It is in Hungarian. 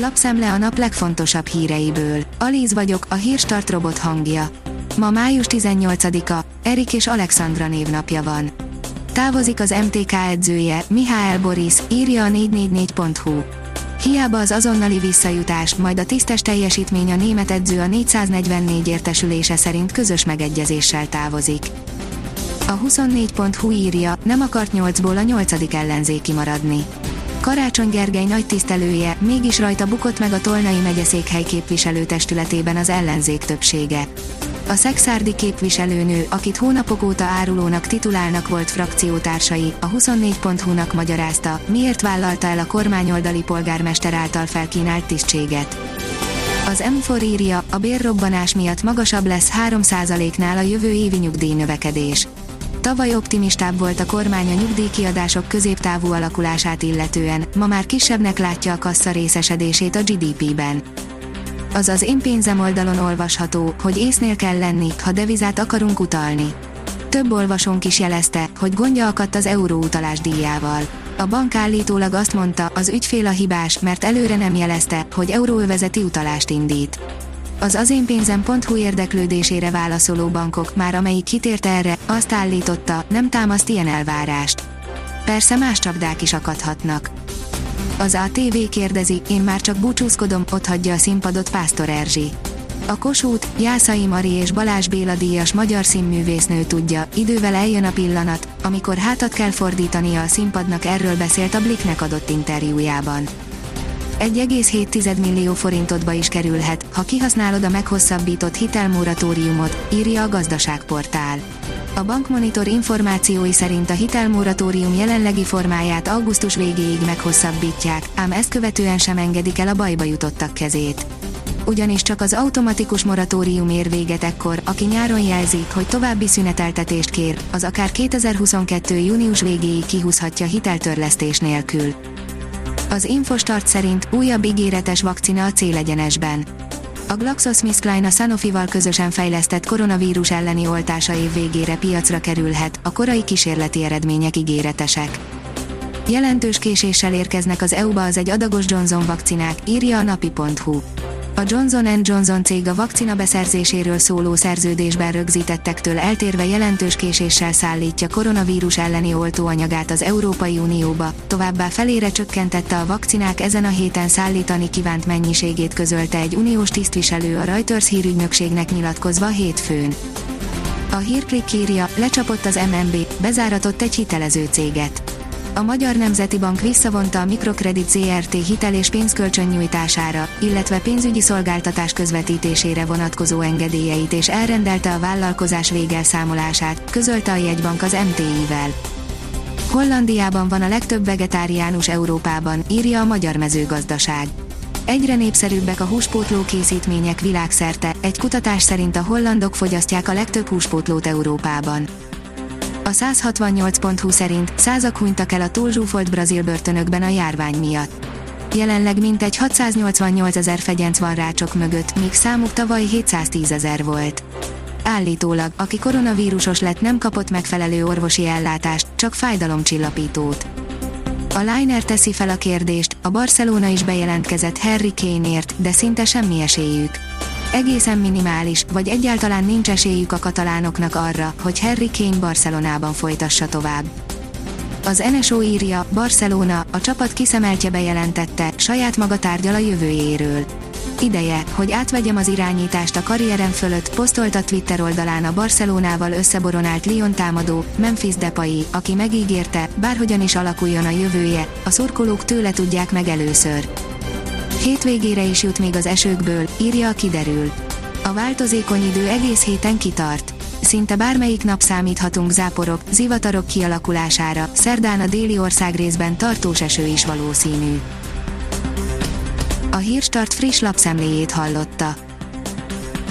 Lapszemle a nap legfontosabb híreiből. Alíz vagyok, a hírstart robot hangja. Ma május 18-a, Erik és Alexandra névnapja van. Távozik az MTK edzője, Mihály Boris, írja a 444.hu. Hiába az azonnali visszajutás, majd a tisztes teljesítmény a német edző a 444 értesülése szerint közös megegyezéssel távozik. A 24.hu írja, nem akart 8-ból a 8. ellenzéki maradni. Karácsony Gergely nagy tisztelője, mégis rajta bukott meg a Tolnai megyeszékhely képviselőtestületében az ellenzék többsége. A szexárdi képviselőnő, akit hónapok óta árulónak titulálnak volt frakciótársai, a 24.hu-nak magyarázta, miért vállalta el a kormányoldali polgármester által felkínált tisztséget. Az M4 írja, a bérrobbanás miatt magasabb lesz 3%-nál a jövő évi nyugdíjnövekedés. Tavaly optimistább volt a kormány a nyugdíjkiadások középtávú alakulását illetően, ma már kisebbnek látja a kassa részesedését a GDP-ben. Az az én pénzem oldalon olvasható, hogy észnél kell lenni, ha devizát akarunk utalni. Több olvasónk is jelezte, hogy gondja akadt az euróutalás díjával. A bank állítólag azt mondta, az ügyfél a hibás, mert előre nem jelezte, hogy euróövezeti utalást indít. Az az én pénzem.hu érdeklődésére válaszoló bankok már amelyik kitért erre, azt állította, nem támaszt ilyen elvárást. Persze más csapdák is akadhatnak. Az ATV kérdezi, én már csak búcsúzkodom, ott hagyja a színpadot Pásztor Erzsi. A Kossuth, Jászai Mari és Balázs Béla díjas magyar színművésznő tudja, idővel eljön a pillanat, amikor hátat kell fordítania a színpadnak erről beszélt a Blicknek adott interjújában. 1,7 millió forintodba is kerülhet, ha kihasználod a meghosszabbított hitelmoratóriumot, írja a gazdaságportál. A bankmonitor információi szerint a hitelmoratórium jelenlegi formáját augusztus végéig meghosszabbítják, ám ezt követően sem engedik el a bajba jutottak kezét. Ugyanis csak az automatikus moratórium ér véget ekkor, aki nyáron jelzi, hogy további szüneteltetést kér, az akár 2022. június végéig kihúzhatja hiteltörlesztés nélkül. Az Infostart szerint újabb ígéretes vakcina a célegyenesben. A GlaxoSmithKline a Sanofi-val közösen fejlesztett koronavírus elleni oltása év végére piacra kerülhet, a korai kísérleti eredmények ígéretesek. Jelentős késéssel érkeznek az EU-ba az egy adagos Johnson vakcinák, írja a napi.hu. A Johnson Johnson cég a vakcina beszerzéséről szóló szerződésben rögzítettektől eltérve jelentős késéssel szállítja koronavírus elleni oltóanyagát az Európai Unióba, továbbá felére csökkentette a vakcinák ezen a héten szállítani kívánt mennyiségét közölte egy uniós tisztviselő a Reuters hírügynökségnek nyilatkozva hétfőn. A hírklik írja, lecsapott az MNB, bezáratott egy hitelező céget a Magyar Nemzeti Bank visszavonta a Mikrokredit ZRT hitel és pénzkölcsön nyújtására, illetve pénzügyi szolgáltatás közvetítésére vonatkozó engedélyeit és elrendelte a vállalkozás végelszámolását, közölte a jegybank az MTI-vel. Hollandiában van a legtöbb vegetáriánus Európában, írja a Magyar Mezőgazdaság. Egyre népszerűbbek a húspótló készítmények világszerte, egy kutatás szerint a hollandok fogyasztják a legtöbb húspótlót Európában. A 168.20 szerint százak hunytak el a túlzsúfolt brazil börtönökben a járvány miatt. Jelenleg mintegy 688 ezer fegyenc van rácsok mögött, míg számuk tavaly 710 ezer volt. Állítólag, aki koronavírusos lett nem kapott megfelelő orvosi ellátást, csak fájdalomcsillapítót. A Liner teszi fel a kérdést, a Barcelona is bejelentkezett Harry Kane-ért, de szinte semmi esélyük egészen minimális, vagy egyáltalán nincs esélyük a katalánoknak arra, hogy Harry Kane Barcelonában folytassa tovább. Az NSO írja, Barcelona, a csapat kiszemeltje bejelentette, saját maga tárgyal a jövőjéről. Ideje, hogy átvegyem az irányítást a karrierem fölött, posztolt a Twitter oldalán a Barcelonával összeboronált Lyon támadó, Memphis Depay, aki megígérte, bárhogyan is alakuljon a jövője, a szurkolók tőle tudják meg először. Hétvégére is jut még az esőkből, írja a kiderül. A változékony idő egész héten kitart. Szinte bármelyik nap számíthatunk záporok, zivatarok kialakulására, szerdán a déli ország részben tartós eső is valószínű. A Hírstart friss lapszemléjét hallotta.